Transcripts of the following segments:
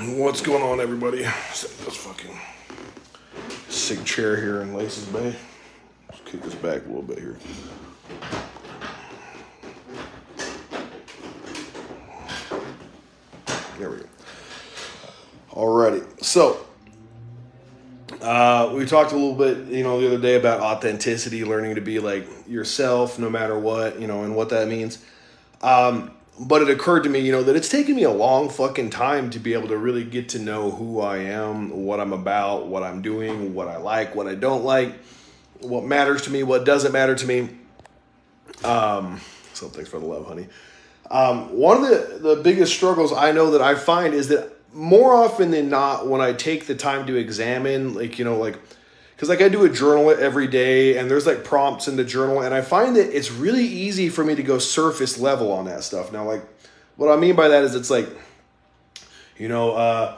What's going on, everybody? Set this fucking sick chair here in Lacey's Bay. Let's kick this back a little bit here. There we go. Alrighty, so uh, we talked a little bit, you know, the other day about authenticity, learning to be like yourself, no matter what, you know, and what that means. Um, but it occurred to me, you know, that it's taken me a long fucking time to be able to really get to know who I am, what I'm about, what I'm doing, what I like, what I don't like, what matters to me, what doesn't matter to me. Um, so thanks for the love, honey. Um, one of the, the biggest struggles I know that I find is that more often than not, when I take the time to examine, like, you know, like, because like I do a journal every day and there's like prompts in the journal and I find that it's really easy for me to go surface level on that stuff. Now, like, what I mean by that is it's like, you know, uh,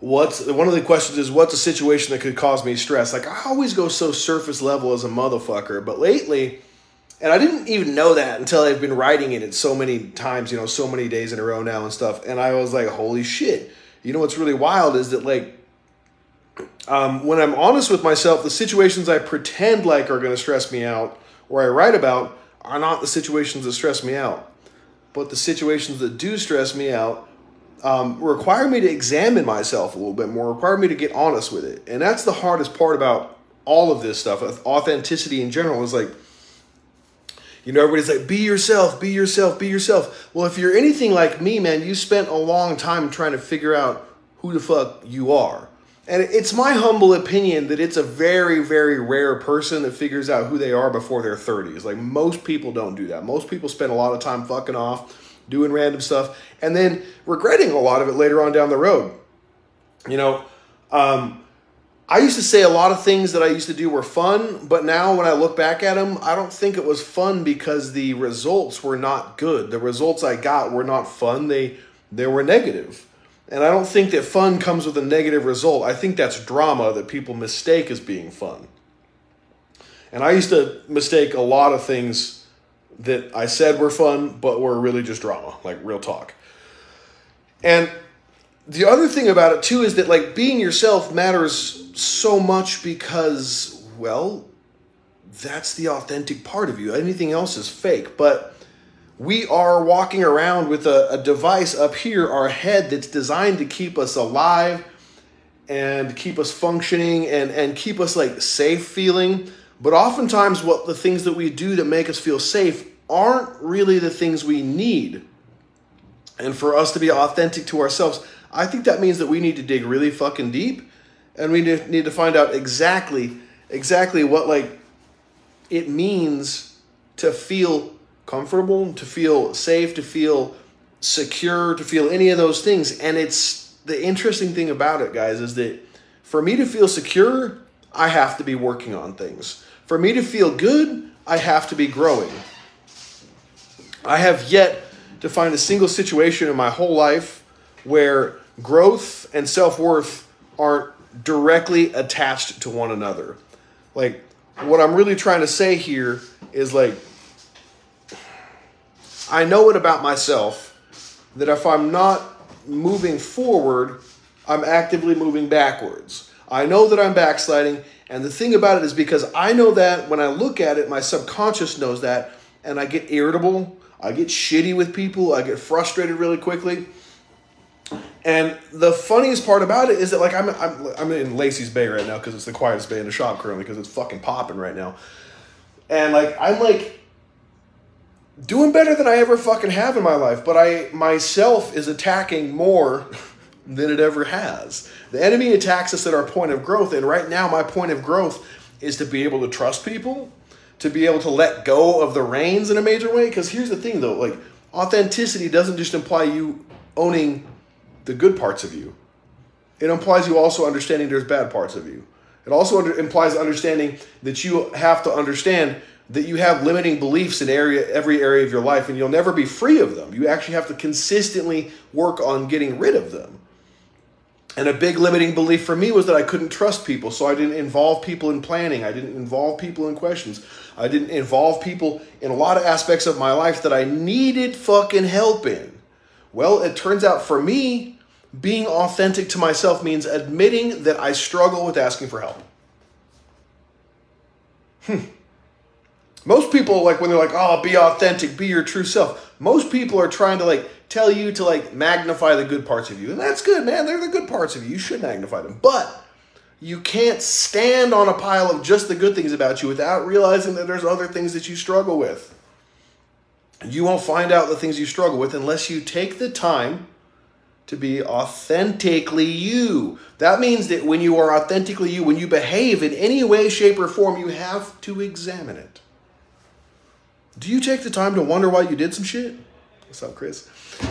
what's one of the questions is what's a situation that could cause me stress? Like, I always go so surface level as a motherfucker, but lately, and I didn't even know that until I've been writing it so many times, you know, so many days in a row now and stuff. And I was like, holy shit. You know what's really wild is that, like, um, when I'm honest with myself, the situations I pretend like are going to stress me out or I write about are not the situations that stress me out. But the situations that do stress me out um, require me to examine myself a little bit more, require me to get honest with it. And that's the hardest part about all of this stuff. Authenticity in general is like, you know, everybody's like, be yourself, be yourself, be yourself. Well, if you're anything like me, man, you spent a long time trying to figure out who the fuck you are. And it's my humble opinion that it's a very, very rare person that figures out who they are before their 30s. Like, most people don't do that. Most people spend a lot of time fucking off, doing random stuff, and then regretting a lot of it later on down the road. You know, um, I used to say a lot of things that I used to do were fun, but now when I look back at them, I don't think it was fun because the results were not good. The results I got were not fun. They they were negative. And I don't think that fun comes with a negative result. I think that's drama that people mistake as being fun. And I used to mistake a lot of things that I said were fun, but were really just drama, like real talk. And the other thing about it too is that like being yourself matters so much because, well, that's the authentic part of you. Anything else is fake. But we are walking around with a, a, device up here, our head, that's designed to keep us alive and keep us functioning and, and keep us like safe feeling. But oftentimes, what the things that we do that make us feel safe aren't really the things we need. And for us to be authentic to ourselves, I think that means that we need to dig really fucking deep and we need to find out exactly, exactly what like it means to feel comfortable, to feel safe, to feel secure, to feel any of those things. And it's the interesting thing about it, guys, is that for me to feel secure, I have to be working on things. For me to feel good, I have to be growing. I have yet to find a single situation in my whole life where growth and self worth aren't directly attached to one another. Like, what I'm really trying to say here is like, I know it about myself that if I'm not moving forward, I'm actively moving backwards. I know that I'm backsliding, and the thing about it is because I know that when I look at it, my subconscious knows that, and I get irritable, I get shitty with people, I get frustrated really quickly. And the funniest part about it is that like I'm I'm, I'm in Lacey's Bay right now because it's the quietest bay in the shop currently because it's fucking popping right now, and like I'm like doing better than I ever fucking have in my life, but I myself is attacking more than it ever has. The enemy attacks us at our point of growth, and right now my point of growth is to be able to trust people, to be able to let go of the reins in a major way. Because here's the thing, though, like authenticity doesn't just imply you owning the good parts of you. It implies you also understanding there's bad parts of you. It also under, implies understanding that you have to understand that you have limiting beliefs in area every area of your life and you'll never be free of them. You actually have to consistently work on getting rid of them. And a big limiting belief for me was that I couldn't trust people, so I didn't involve people in planning. I didn't involve people in questions. I didn't involve people in a lot of aspects of my life that I needed fucking help in. Well, it turns out for me, Being authentic to myself means admitting that I struggle with asking for help. Hmm. Most people, like when they're like, oh, be authentic, be your true self, most people are trying to like tell you to like magnify the good parts of you. And that's good, man. They're the good parts of you. You should magnify them. But you can't stand on a pile of just the good things about you without realizing that there's other things that you struggle with. You won't find out the things you struggle with unless you take the time to be authentically you. That means that when you are authentically you, when you behave in any way, shape, or form, you have to examine it. Do you take the time to wonder why you did some shit? What's up, Chris?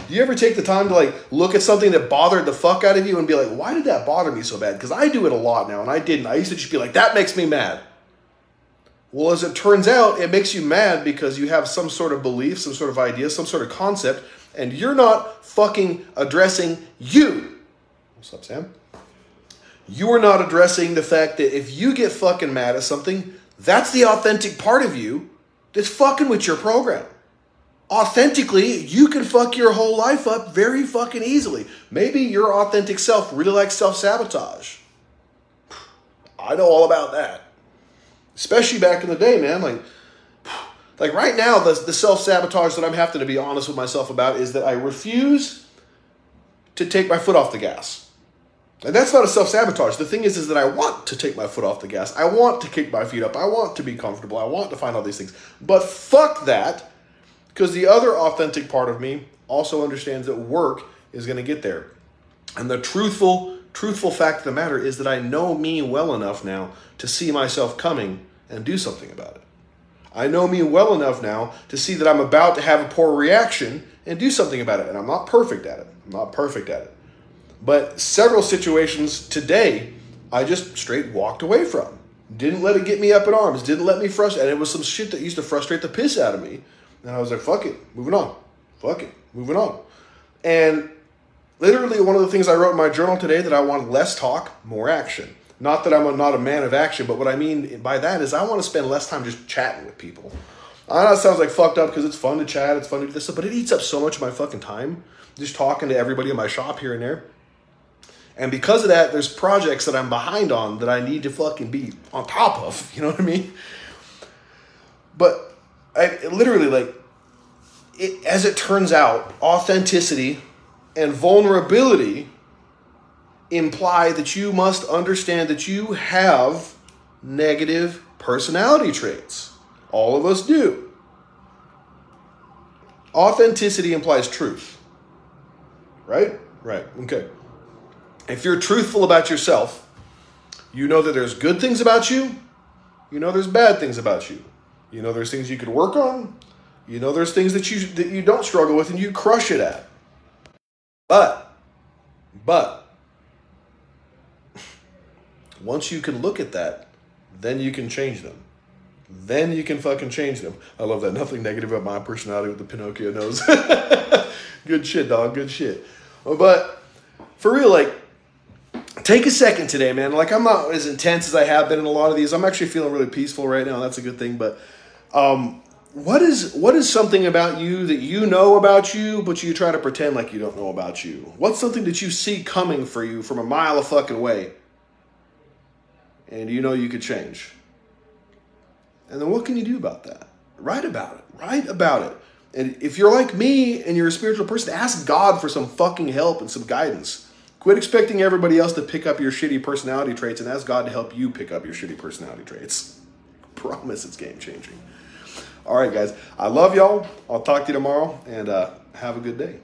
Do you ever take the time to like look at something that bothered the fuck out of you and be like, why did that bother me so bad? Because I do it a lot now and I didn't. I used to just be like, that makes me mad. Well, as it turns out, it makes you mad because you have some sort of belief, some sort of idea, some sort of concept, and you're not fucking addressing you. What's up, Sam? You are not addressing the fact that if you get fucking mad at something, that's the authentic part of you that's fucking with your program authentically, you can fuck your whole life up very fucking easily. Maybe your authentic self really likes self sabotage. I know all about that. Especially back in the day, man. Like, like right now, the, the self sabotage that I'm having to be honest with myself about is that I refuse to take my foot off the gas. And that's not a self sabotage. The thing is, is that I want to take my foot off the gas. I want to kick my feet up. I want to be comfortable. I want to find all these things. But fuck that because the other authentic part of me also understands that work is going to get there. And the truthful, truthful fact of the matter is that I know me well enough now to see myself coming and do something about it. I know me well enough now to see that I'm about to have a poor reaction and do something about it. And I'm not perfect at it. I'm not perfect at it. But several situations today, I just straight walked away from. Didn't let it get me up in arms. Didn't let me frustrate. And it was some shit that used to frustrate the piss out of me and I was like, fuck it, moving on. Fuck it, moving on. And literally, one of the things I wrote in my journal today that I want less talk, more action. Not that I'm a, not a man of action, but what I mean by that is I want to spend less time just chatting with people. I know it sounds like fucked up because it's fun to chat, it's fun to do this stuff, but it eats up so much of my fucking time just talking to everybody in my shop here and there. And because of that, there's projects that I'm behind on that I need to fucking be on top of. You know what I mean? But I literally like it, as it turns out, authenticity and vulnerability imply that you must understand that you have negative personality traits. All of us do. Authenticity implies truth. Right? Right. Okay. If you're truthful about yourself, you know that there's good things about you, you know there's bad things about you. You know there's things you could work on. You know there's things that you that you don't struggle with and you crush it at. But but once you can look at that, then you can change them. Then you can fucking change them. I love that. Nothing negative about my personality with the Pinocchio nose. good shit, dog. Good shit. But for real, like, take a second today, man. Like, I'm not as intense as I have been in a lot of these. I'm actually feeling really peaceful right now. That's a good thing. But um, what is what is something about you that you know about you, but you try to pretend like you don't know about you? What's something that you see coming for you from a mile of fucking way, and you know you could change? And then what can you do about that? Write about it. Write about it. And if you're like me and you're a spiritual person, ask God for some fucking help and some guidance. Quit expecting everybody else to pick up your shitty personality traits and ask God to help you pick up your shitty personality traits. Promise it's game changing. All right, guys. I love y'all. I'll talk to you tomorrow and uh, have a good day.